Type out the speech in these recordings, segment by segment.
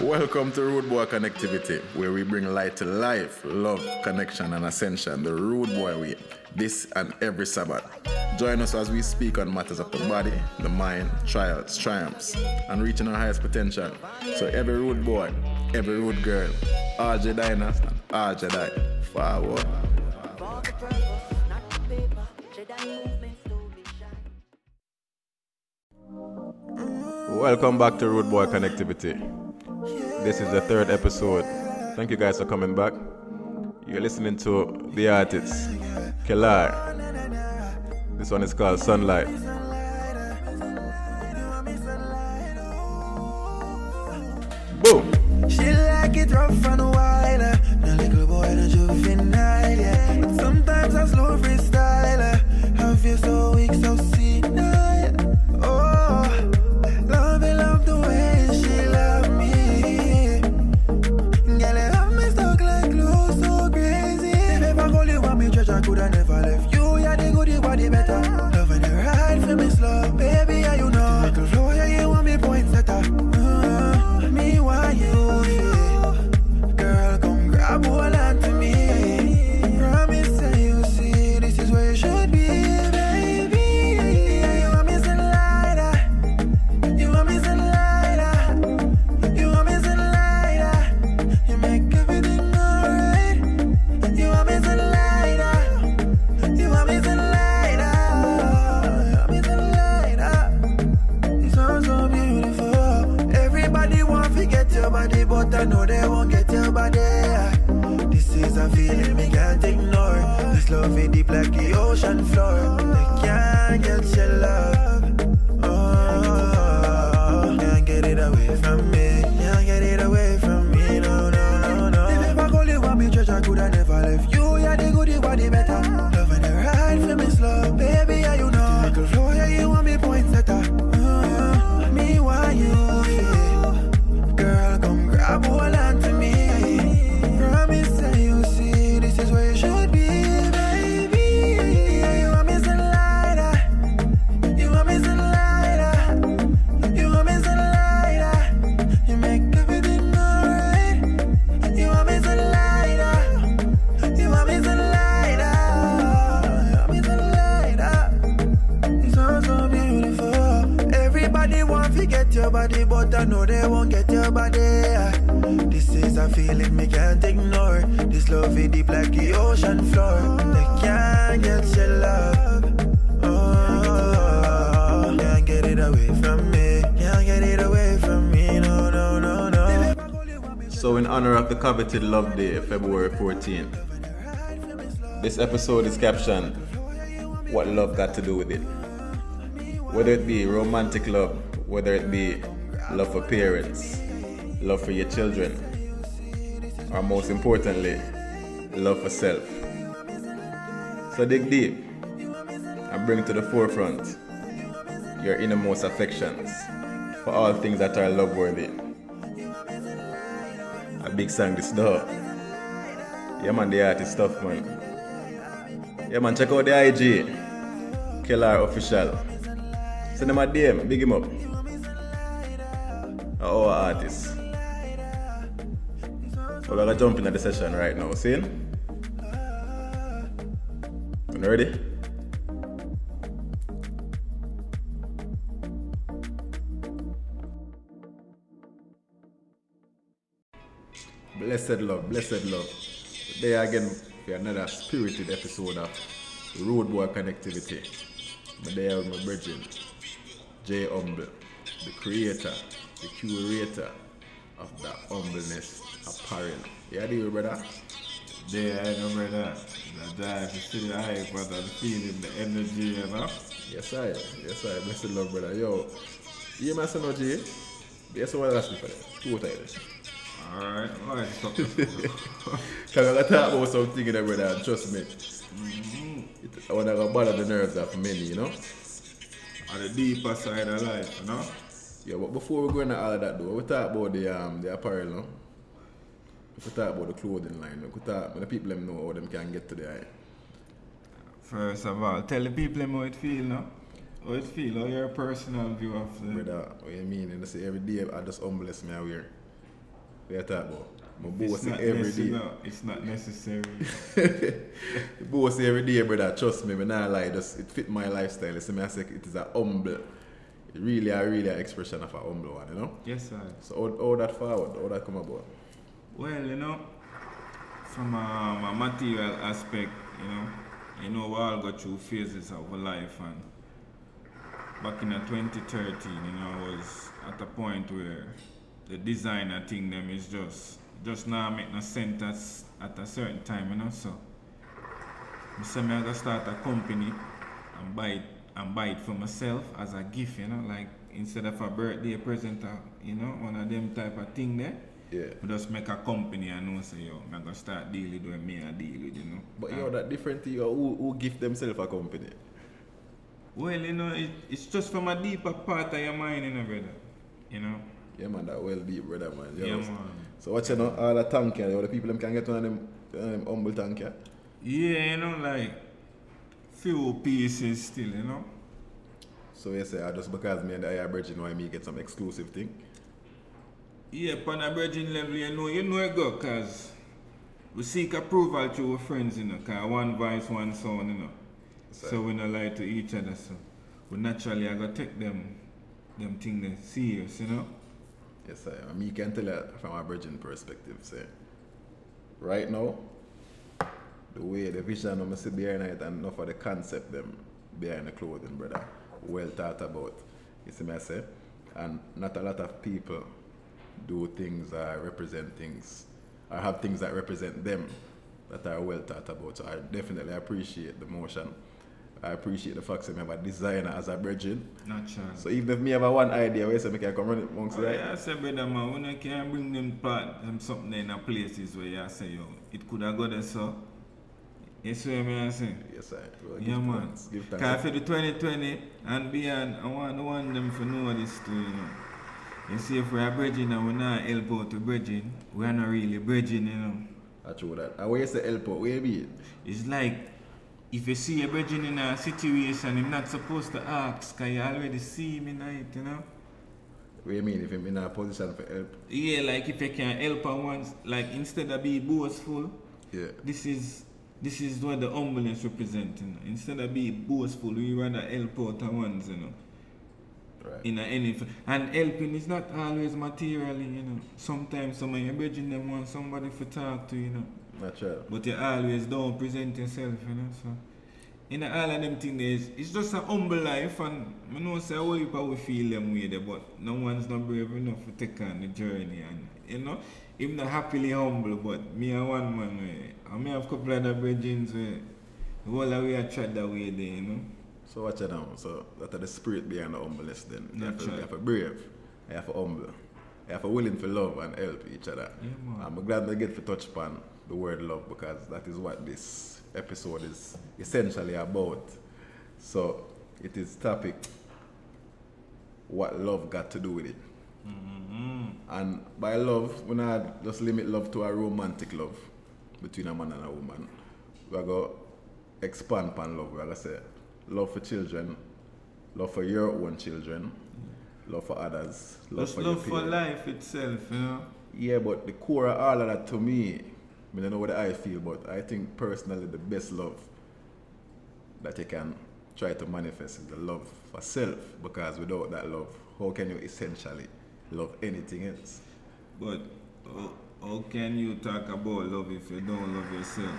Welcome to Rude Boy Connectivity, where we bring light to life, love, connection, and ascension. The Rude Boy way, this and every Sabbath. Join us as we speak on matters of the body, the mind, trials, triumphs, and reaching our highest potential. So every rude boy, every rude girl, all Jedinas and all Jedi, forward. Jedi. Welcome back to Rude Boy Connectivity. This is the third episode. Thank you guys for coming back. You're listening to the artist, Kellar. This one is called Sunlight. Boom! She like it rough and wild, me can't ignore. This love is deep like the ocean floor. Me can't ignore. This love is deep like the ocean floor. They can't get your love. Oh. So, in honor of the coveted Love Day, February 14th, this episode is captioned What Love Got to Do with It. Whether it be romantic love, whether it be love for parents, love for your children, or most importantly, love for self. So, dig deep and bring to the forefront your innermost affections for all things that are love worthy. A big song this dog. Yeah man, the stuff man. Yeah man, check out the IG. Kellar official. Send them a DM, big him up. Our artist. We're gonna jump into the session right now, see? You ready? Blessed love, blessed love. There again for another spirited episode of Rude Boy Connectivity. But with my brethren, J Humble, the creator, the curator of the humbleness apparel. Yeah, do you brother? There, I know, brother. The drive, the city, the hype, brother, the feeling, the energy, you know. Yes, I. Yes, I. Blessed love, brother. Yo, you must know, J. Yes, what else for that? Two times. Alright, alright. Because I'm going to talk about something, you know, brother, trust me. Mm-hmm. It, I want to bother the nerves of many, you know? On the deeper side of life, you know. Yeah, but before we go into all of that, though, we talk about the um the apparel, no? If we talk about the clothing line, we talk, let the people let them know how them can get to the eye. First of all, tell the people them how it feel, no? How it feel, how your personal view of the... Brother, what you mean? And I say every day I just humbless me I wear. We are talking about. My It's boss every day. no, it's not necessary. Boss every day, brother. Trust me, me not lie. Just it fit my lifestyle. You see me, I say it is a humble, really, a really a expression of a humble one, you know. yes, sir. So how, how that forward? How that come about? Well, you know, from uh, a, a material aspect, you know, you know, we all go through phases of life, and back in the 2013, you know, I was at a point where the designer thing them is just just now make no sense at, at a certain time, you know. So, I me I gonna start a company and buy and buy it for myself as a gift, you know, like instead of a birthday present, uh, you know, one of them type of thing there. Yeah. We just make a company and know say yo, I'm gonna start dealing with me I deal with, you know. But you know that different to you who, who give themselves a company. Well, you know, it, it's just from a deeper part of your mind, you know, brother. You know? Yeah man, that well deep brother man. You Yeah, know? man. So what you know, all the tank here, all the people them can get one of them, them humble tank here. Yeah, you know, like few pieces still, you know. So you say ah, just because me and the IR Virgin why me get some exclusive thing. Yeah, upon a virgin level, you know, you know it go, cause we seek approval to our friends, you know, cause one voice, one sound, you know. So- so we not lie to each other, so we naturally I gotta take them them thing there serious, you know. Yes, sir. And me can tell you from a virgin perspective, sir. right now, the way the vision of me see behind it and enough of the concept them behind the clothing, brother, well thought about. You see me I say? And not a lot of people do things or represent things or have things that represent them that are well thought about. So I definitely appreciate the motion. I appreciate the fact that I have a designer as a virgin. Natural. So even if me have a one idea, where say me can come run it amongst Oh, right? yeah, I say, brother man, when I can bring them part, them something in a places where you say, yo, it could have got there, so. You see what I say? Yes, sir. Well, Yeah, give man. thanks. Give Because thanks. for the 2020 and beyond, I want, I want them to know this too, you know. You see, if we're bridging and we're not help out to bridging, we're not really bridging, you know. I true that. And where you say help out, where you be? It's like if you see a bridging in a situation, you're not supposed to ask, because you already see me in it, you know. Where you mean if I'm in a position for help? Yeah, like if I can help her once, like instead of being boastful, Yeah. this is this is what the humbleness represents. You know? Instead of being boastful, we rather help out our ones, you know. Right. In a, any and helping is not always materially, you know. Sometimes some of your brethren them want somebody to talk to, you know. Natural. But you always don't present yourself, you know. So in all of them things, it's just a humble life, and I know say all people will feel them way there, but no one's not brave enough to take on the journey, and you know, I'm not happily humble, but me and one man way, and me have couple other brethren where the whole we are tried that way there, you know. So watch it. So that are the spirit behind the humbleness then. You have, to, you have to brave. You have to humble. You have to willing to love and help each other. Yeah. I'm glad we get to touch upon the word love because that is what this episode is essentially about. So it is topic what love got to do with it. Mm-hmm. And by love, we not just limit love to a romantic love between a man and a woman. We are going to expand upon love. We are going to say love for children, love for your own children, love for others, love Just for love for life itself, you know. Yeah, but the core of all of that to me, I don't know what I feel, but I think personally the best love that you can try to manifest is the love for self. Because without that love, how can you essentially love anything else? But how, how can you talk about love if you don't love yourself?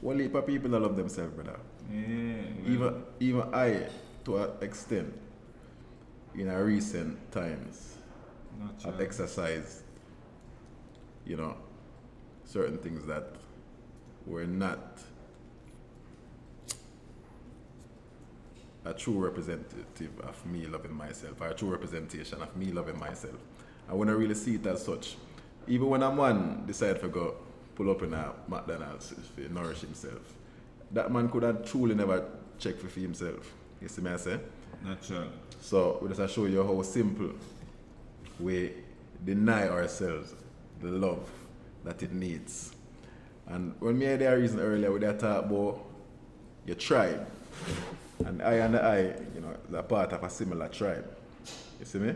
One heap of people that love themselves, brother. Yeah. well, Even even I, to an extent, in a recent times, not I've exercised, you know, certain things that were not a true representative of me loving myself, or a true representation of me loving myself. I want to really see it as such. Even when a man decide to go pull up in a McDonald's to nourish himself, that man could have truly never check for himself. You see me I say? Sure. So we just show you how simple we deny ourselves the love that it needs. And when me had that reason earlier with that talk about your tribe, and I and I, you know, are part of a similar tribe. You see me?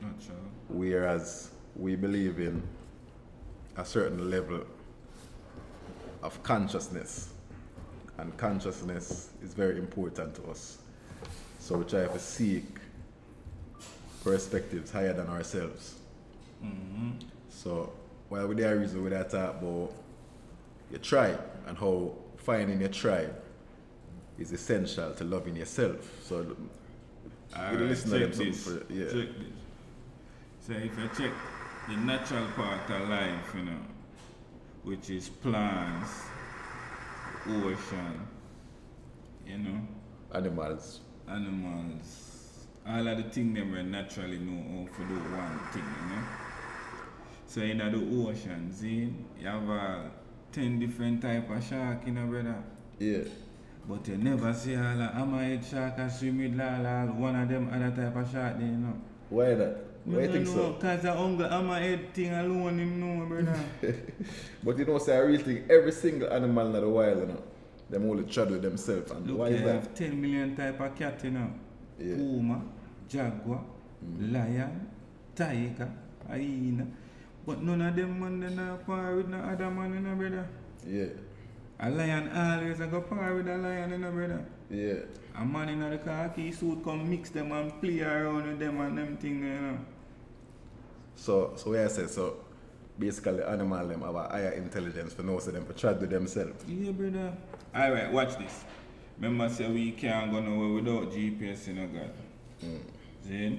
Not sure. Whereas we believe in a certain level of consciousness. And consciousness is very important to us. So we try to seek perspectives higher than ourselves. Mm-hmm. So while we there reason we that talk about your tribe and how finding your tribe is essential to loving yourself. So We listen to check them this. for- yeah. Check this. So if you check the natural part of life, you know, which is plants, ocean, you know, animals, animals, all of the things them we naturally know how to do one thing, you know. So in the ocean, see, you have uh, ten different type of shark, you know, brother. yeah, But you never see all the hammerhead shark and swim with all one of them other type of shark there, you know. why that? Why you think so? Cause the uncle hammerhead thing alone him know, brother. But you know, say a real thing, every single animal in the wild, you know, them only trade with themselves. And Look, why is that? have 10 million type of cat, you know. Yeah. Puma, jaguar, mm. lion, tiger, hyena. But none of them man they not par with no other man, you know, brother. Yeah, A lion always a go par with a lion, you know, brother. yeah. A man in the khaki suit come mix them and play around with them and them thing, you know. So, so what I said, so basically animal them have a higher intelligence for know so them for try with themselves. Yeah, brother. Alright, watch this. Remember, say we can't go nowhere without GPS, you know, God. Mm. See?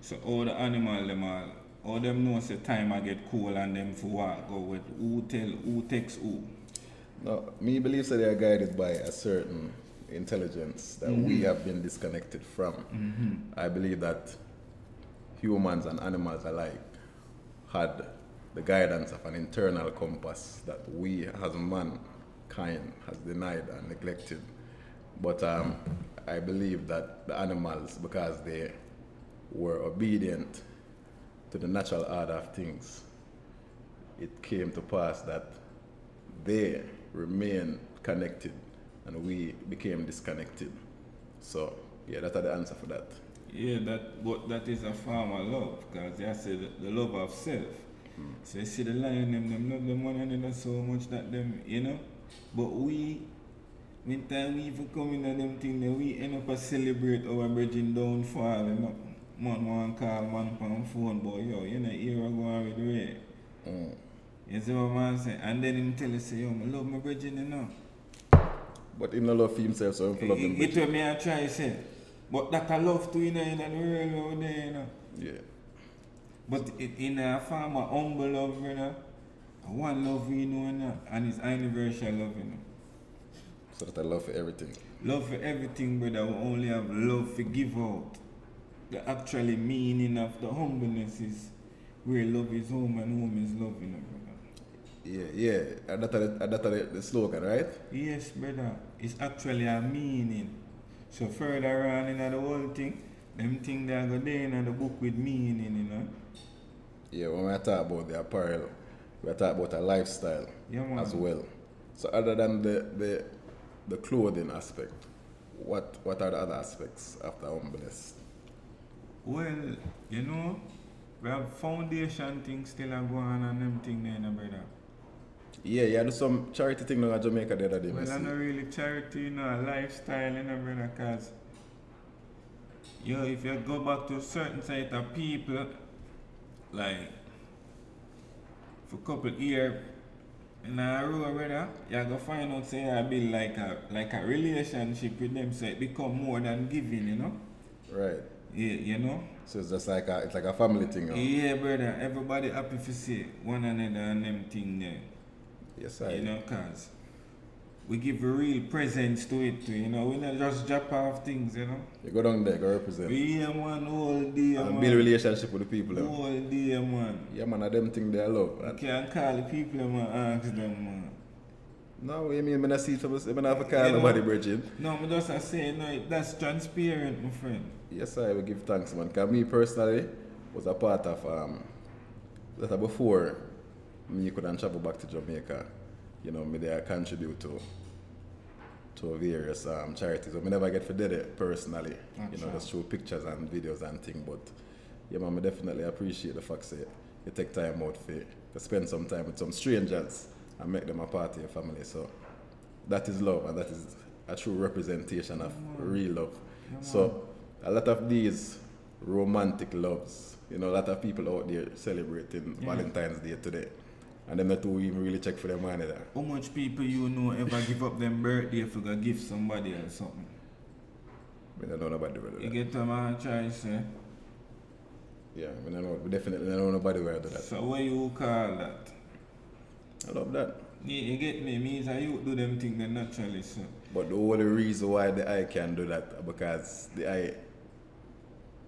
So all the animal them all, all them know say time I get cool and them for walk go with who tell who text who. No, me believe that they are guided by a certain intelligence that we have been disconnected from. I believe that humans and animals alike had the guidance of an internal compass that we as mankind has denied and neglected. But um, I believe that the animals, because they were obedient to the natural order of things, it came to pass that they remain connected and we became disconnected. So, yeah, that's the answer for that. Yeah, that but that is a form of love, because they say the, the love of self. So you see the lion them, them love the money and them so much that them, you know. But we when time we even come in and them thing then we end up a celebrate our bridging downfall, you know. Man one call man on phone, boy, yo, you know, here I go on with Ray. Mm. You what man say? And then him tell you say, yo, I love my bridging, you know. But he no love for himself, so he full of them. It, what me I try say. But that I love to you know in the world out there, you know. Yeah. But it, in a form of humble love, you know. One love we know, you know, and it's universal love, you know. So that I love for everything. Love for everything, brother. We only have love for give out. The actually meaning of the humbleness is where love is home and home is love, you know. Yeah, yeah. And that's that's the, slogan, right? Yes, brother. It's actually a meaning. So further on in the whole thing, them thing they go there in the book with meaning, you know. Yeah, when I talk about the apparel, we talk about a lifestyle Yeah, as well. So other than the, the the clothing aspect, what what are the other aspects of the humbleness? Well, you know, we have foundation things still are going on and them thing there, brother. Yeah, yeah, do some charity thing in Jamaica the other day. Well. I'm not really charity, you know, a lifestyle, you know, brother, because, yo, if you go back to a certain set of people, like, for a couple year in a row, brother, you go find out, say, I build like a, like a relationship with them, so it become more than giving, you know? Right. Yeah, you know? So it's just like a it's like a family thing. you know? Yeah, brother, everybody happy to see one another and them thing there. Yes, I. You know, cause we give a real presence to it too, you know. We not just drop off things, you know. You go down there, go represent. We here man all day, and man. build relationship with the people. all day, man. Yeah, man, I them thing they love. You And can call the people and ask them, man. no, you mean, I see it, I have a call You know- nobody, Bridget. No, me just say, no, that's transparent, my friend. Yes, I will give thanks, man. Because me personally was a part of um, that before me couldn't travel back to Jamaica. You know, me there contribute to to various um, charities. But me never get for did it personally. You know, Gotcha. just through pictures and videos and thing. But yeah, man, I definitely appreciate the fact that you take time out for to spend some time with some strangers and make them a part of your family. So that is love and that is a true representation of real love. So a lot of these romantic loves, you know, a lot of people out there celebrating Yeah. Valentine's Day today. And them not even really check for their money there. How much people you know ever give up them birthday for go give somebody or something? We don't know nobody will do You get a try say. Eh? Yeah, we don't know, we definitely don't know nobody will do that. So what you call that? I love that. Yeah, you get me? Means that you do them things then naturally so. But the only reason why the eye can do that because the eye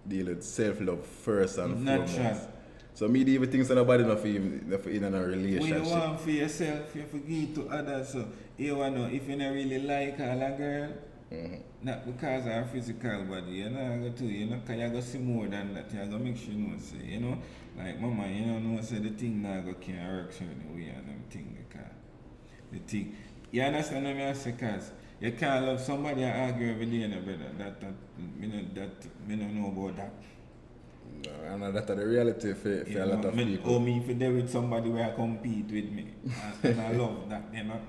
deal with self love first and Natural. foremost. So me the even things that nobody not even not in a When you relationship. want for yourself, you forgive to others. So you wanna know if you not really like a girl, Mhm. not because of her physical body, you know, I go to you know, cause you go see more than that. You go make sure you know, say, you know, like mama, you know, know say the thing now go can't work certain way and them thing because the thing. You understand what I say? Cause you can't love somebody and argue every day, no brother. That that me not that me not know about that. No, and that's the reality for, for a lot know, of me, people. Oh, me if there with somebody where I compete with me. and, I love that, you know.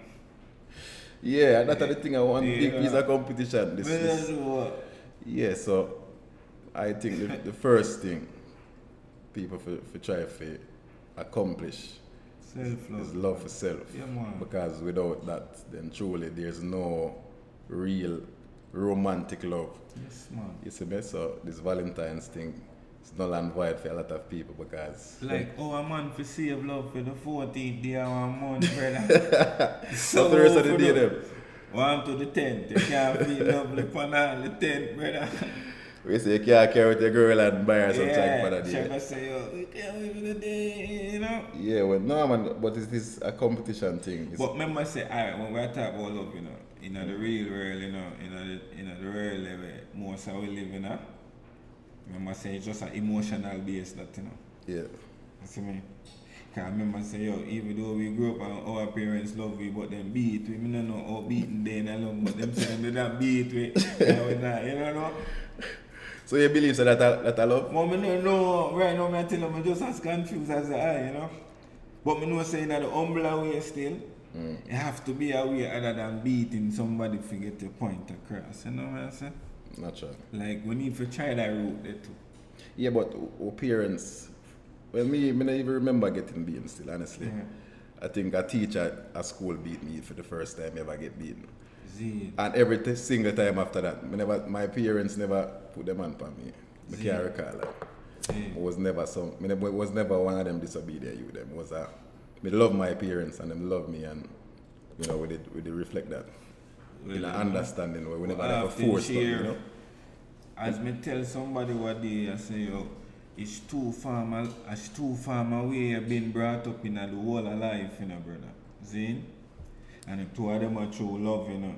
Yeah, and that's the thing I want big Yeah. piece of competition. This, this, yeah, so I think the, the first thing people for, for try to accomplish Self-love. is love for self. Yeah. Because without that, then truly there's no real romantic love. Yes, man. You see me? So this Valentine's thing is null and void for a lot of people because Like, oh, a man for save love for the 14th day of one month, brother. so the rest of the day the- them. One to the 10th. You can't feel lovely for all the 10th, brother. We say you can't carry with your girl and buy her some yeah, for that day. gonna say, yo, we can't wait for the day, you know. Yeah, well no man, but it is a competition thing. It's, But remember, say, alright, when we talk about love, you know, in the real world, you know, in the, in the real level, most of we live, you know. Remember, say, it's just an emotional base, that, you know. yeah. You see me? Cause I remember say, yo, even though we grew up and our parents love we, but them beat we, me don't know how beaten they and love, but them say them do not beat we, and we not, you don't know? So you believe so that I, that I love? But me don't know, right now, me I tell them, I'm just as confused as I, you know? But me know saying that the humbler way still, mm. you have to be a way other than beating somebody to get your point across, you know what I'm saying? Natural. Like, we need to try that route there too. Yeah, but our parents, well, me, me not even remember getting beaten still, honestly. Yeah. I think a teacher at school beat me for the first time ever get beaten. See, And every t- single time after that, me never, my parents never put them on for me. I can't recall that. Was never some, me never, was never one of them disobedient you them. Was a, me love my parents and them love me and, you know, we did, we did reflect that. In you understanding where we never ever often forced you know. As me tell somebody what day, I say, yo, it's too far, it's too far away you been brought up in the whole of life, you know, brother. See? And the two of them are true love, you know.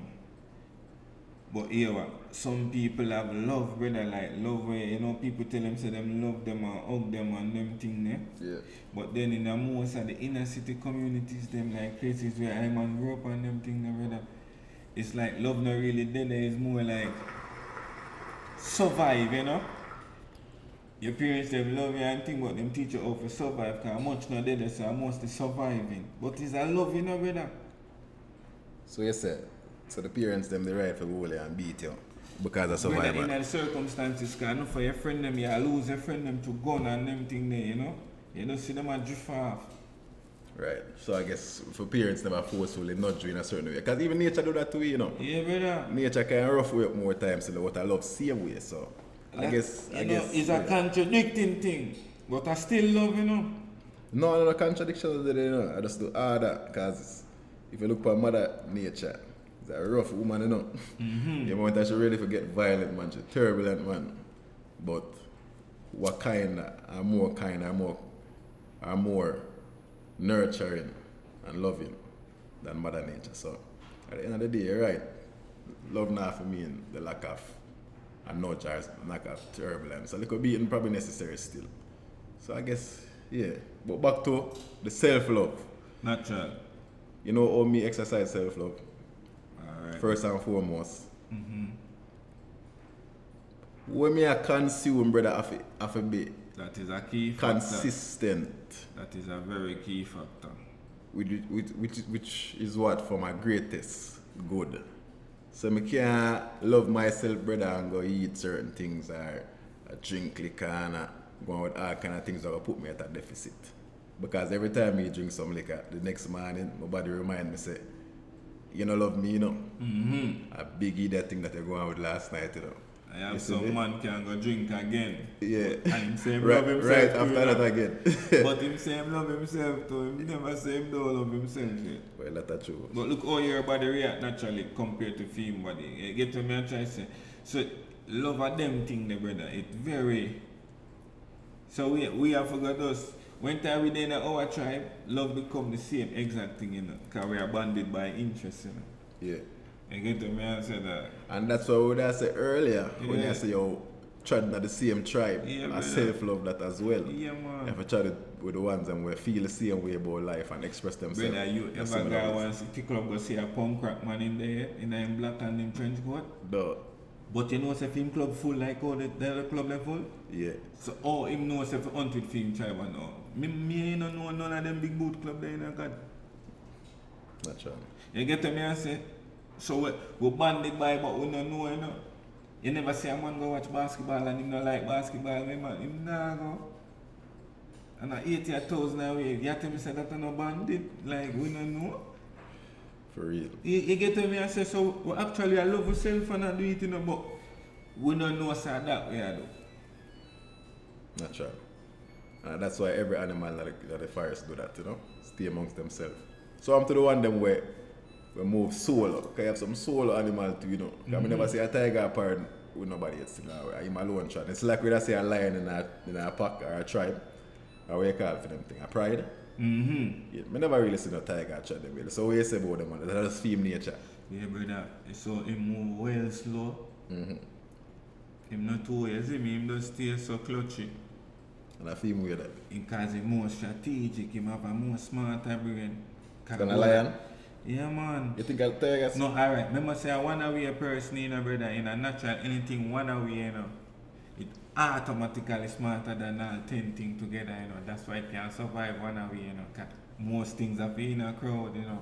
But here, what, some people have love, brother, like love where, you know, people tell them, say them love them and hug them and them thing, eh? Yeah. But then in the most of the inner city communities, them like places where I man grew up and them thing, them, brother, it's like love not really there. It's more like survive, you know. Your parents them love you and think but them teach you how to survive because much not there, so I'm mostly surviving. But it's a love, you know, brother. So you said, so the parents them the right for you and beat you because of Brother, survival. in the circumstances, because for your friend them, you lose your friend them to gun and them thing there, you know. You don't see them a drift off. Right. So I guess for parents never forcefully nudge you in a certain way. Because even nature do that to you, you know. Yeah, brother. Nature can rough you up more times than what I love same way. So I guess I know, guess it's a contradicting thing, but I still love, you know. No, no, no contradiction you know. I just do all that because if you look at mother nature, it's a rough woman, you know. Mm-hmm. You want that she really forget violent man, she turbulent man. But what kind are more kind are more are more nurturing and loving than mother nature. So at the end of the day, you're right. Love not for me and the lack of a nudge or lack of turbulence. A little beating probably necessary still. So I guess yeah. But back to the self love. Natural. You know how me exercise self love? Alright. First and foremost. Mm-hmm. When me I consume, brother, to, have to be That is a key factor. consistent, That is a very key factor. which, which, which, is what for my greatest good. So me can't love myself, brother, and go eat certain things or, drink liquor and go out with all kind of things that will put me at a deficit. Because every time you drink some liquor, the next morning, my body remind me say, you know love me, you know. Mm-hmm. A big idiot thing that you go out with last night, you know. I have You some man can go drink again. Yeah. And him say him right, love himself right after you know. that again. but him say him love himself too. Him never say him don't love himself yet. well, that's true. But look how your body react naturally compared to film body. You get what me I try to say? So love of them thing the brother. It very so we we have forgot us. When time we in our tribe, love become the same exact thing, you know. Cause we are banded by interest, you know. Yeah. You get what me I say that. And that's what I said earlier when Yeah. I say yo treading the same tribe. Yeah, I self love that as well. Yeah You man. have to try it with the ones and we feel the same way about life and express themselves. Brother, you in ever go ways. once City Club go see a punk rock man in there in them black and them trench coat? Duh. But you know say film club full like all the, the club level? Yeah. So all him know say for hunt with film tribe and all. Me, me ain't no know none of them big boot club there in a God. Natural. You get what me and say? So we, we banded by but we don't know you know. You never see a man go watch basketball and him not like basketball, man, him nah go. And at 80,000 away, you tell me say that no bandit, like we don't know. For real. You, you get what I say? So we actually I love ourselves and I do it, you know, but we don't know say that way I do. Natural. And that's why every animal that the, that the forest do that, you know? Stay amongst themselves. So I'm to the one them where we move solo. Cause you have some solo animal too, you know. 'Cause I never see a tiger apart with nobody else. You know, I'm alone trying. It's like we don't see a lion in a, in a pack or a tribe. Or what you call for them thing? A pride? Mm-hmm. Yeah, I never really see no tiger try them really. So what you say about them? man? That's film nature. Yeah, brother. So him move well slow. Mm-hmm. Him not too see me, him just stay so clutchy. And I with that. Because him more strategic, him have a more smarter brain. Than a lion? Yeah, man. You think a tiger? No, alright. Remember say a one away a person, you know, brother, in a natural anything one away, you know. It automatically smarter than all ten things together, you know. That's why it can survive one away, you know. 'cause most things are in a crowd, you know.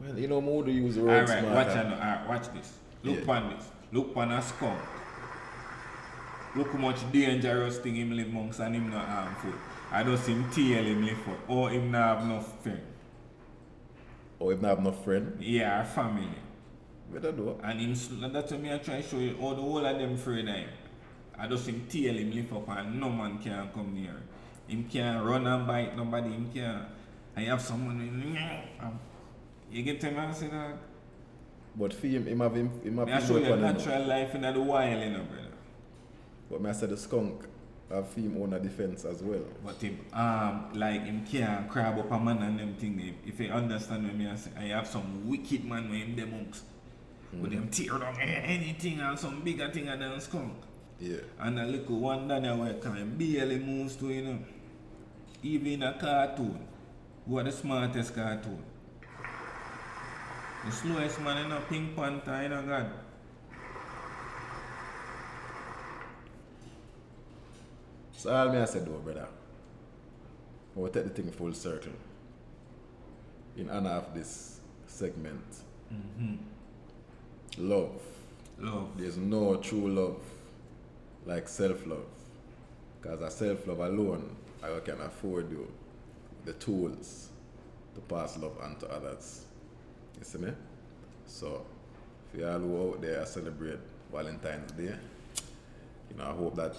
Well, you know, more to use the word Alright, watch and alright, watch this. Look Yeah. on this. Look on a skunk. Look how much dangerous thing him live amongst and him not harmful. I just him tail him live for. Or him not have friend. Or if not have no friend. Yeah, family. We don't know. And him that's what me I try to show you all the whole of them afraid of him. I just him tail him lift up and no man can come near. Him can't run and bite nobody, him can't I have someone in um, you get to me and say that? But for him, him have him, him have I him show you natural life in the wild, you know, brother. But me I said the skunk have him own a defense as well. But him, um, like him can't crab up a man and them thing. If you understand what me I I have some wicked man with him them monks. With them tear down anything and some bigger thing than skunk. Yeah. And a little one there where can barely moves to you know. Even a cartoon. Who are the smartest cartoon? The slowest man in a Pink Panther, you know God. So all me I said though, brother. I will take the thing full circle. In honor of this segment. Mm-hmm. Love. Love. There's no true love like self-love. Because a self-love alone, I can afford you the tools to pass love on to others. You see me? So, for y'all who out there celebrate Valentine's Day, you know, I hope that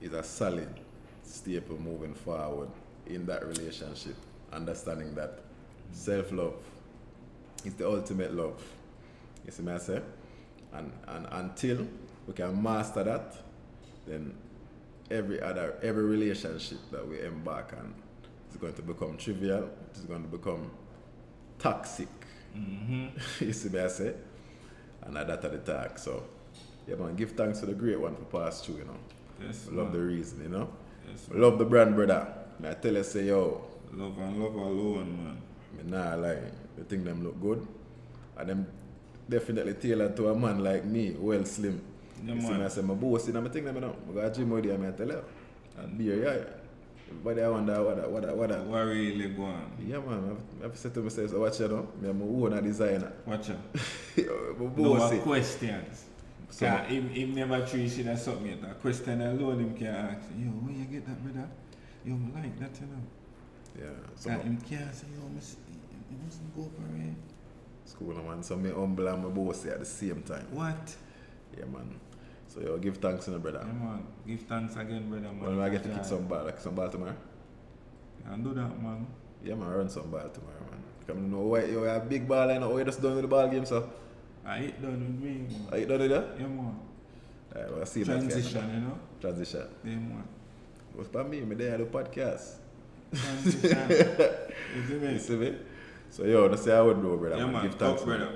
is a solid staple moving forward in that relationship. Understanding that self-love is the ultimate love. You see me I say? And, and until we can master that, then every other every relationship that we embark on is going to become trivial, it is going to become toxic. Mm-hmm. you see me I say? And that are the talk. So yeah man, give thanks to the great one for pass two, you know. Yes, love the reason, you know. Yes, love the brand brother. I tell you say yo, Love and love alone, man. me nah like, The thing them look good. And them definitely tailored to a man like me, well slim. Yeah, you see man. I say, my boss in my thing, let me know. I got gym with you, I tell you. And beer, yeah. Everybody I wonder what that, what that, what that. What really go on? Yeah, man, I have to say to myself, so watch you know, I'm a own designer. Watch out. my No boss, more questions. So- So, him, him never treat shit as something yet. A question alone him can ask. Yo, where you get that, brother? Yo, me like that, you know. yeah, so him can't say, yo, me, s- you mustn't go for it. school, man, so me humble and my boss at the same time. What? Yeah, man. So, yo, give thanks to the brother. Yeah, man. Give thanks again, brother, man. Well, I get to kick some ball, like some ball tomorrow. And do that, man. Yeah, man, run some ball tomorrow, man. Come know why you a big ball and you just done with the ball game, so. I hit done with me, Are man. you done with that? Yeah, man. Alright, well, see Transition, you know? Transition. Yeah, man. What's by me? Me there at the podcast. Transition. you see You me? see me? So, yo, let's say I would do, brother. Yeah, man. Give thanks, Talk, brother.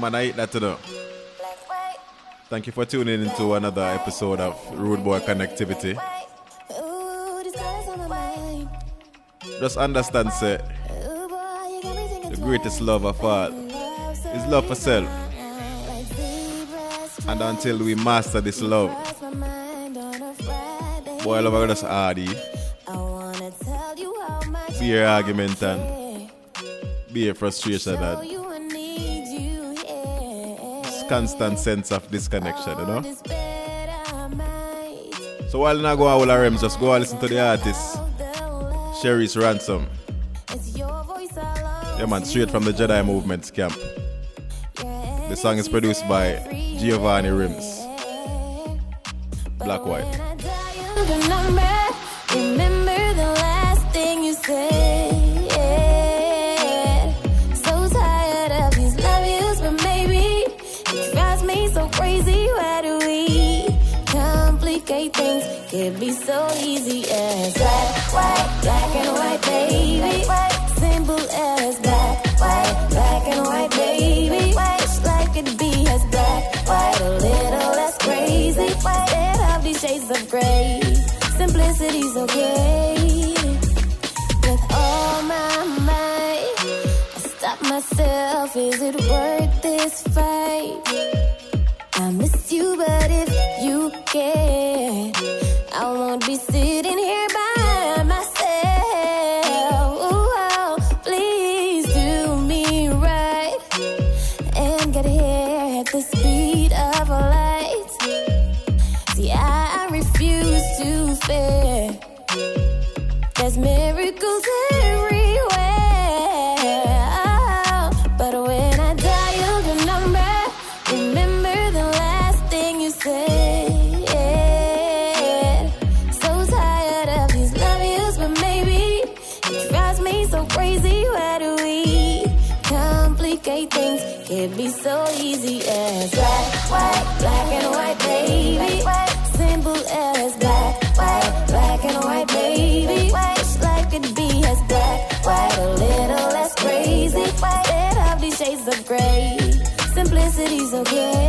Man, I eat that to the. Thank you for tuning into another episode of Rude Boy Connectivity. Just understand, sir, the greatest love of all is love for self. And until we master this love, boy, love just hardy. Be a argument and be a frustration and constant sense of disconnection, you know? So while you not go out all our Rems, just go and listen to the artist, Sherry's Ransom. Yeah, man, straight from the Jedi Movement camp. The song is produced by Giovanni Rims. Black White. White, black and white, baby. Simple as black, white, black and white, baby. Wish life could be as black, white, a little less crazy. Instead of these shades of gray, simplicity's okay. With all my might, I stop myself. Is it worth this fight? I miss you, but if you care, I won't be sitting here easy as black, white, black and white, baby. Simple as black, white, black and white, baby. Wish life could be as black, white, a little less crazy. Instead of these shades of gray, simplicity's okay.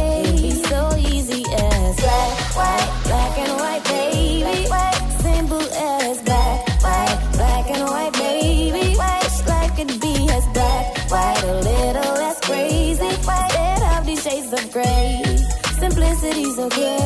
Simplicity's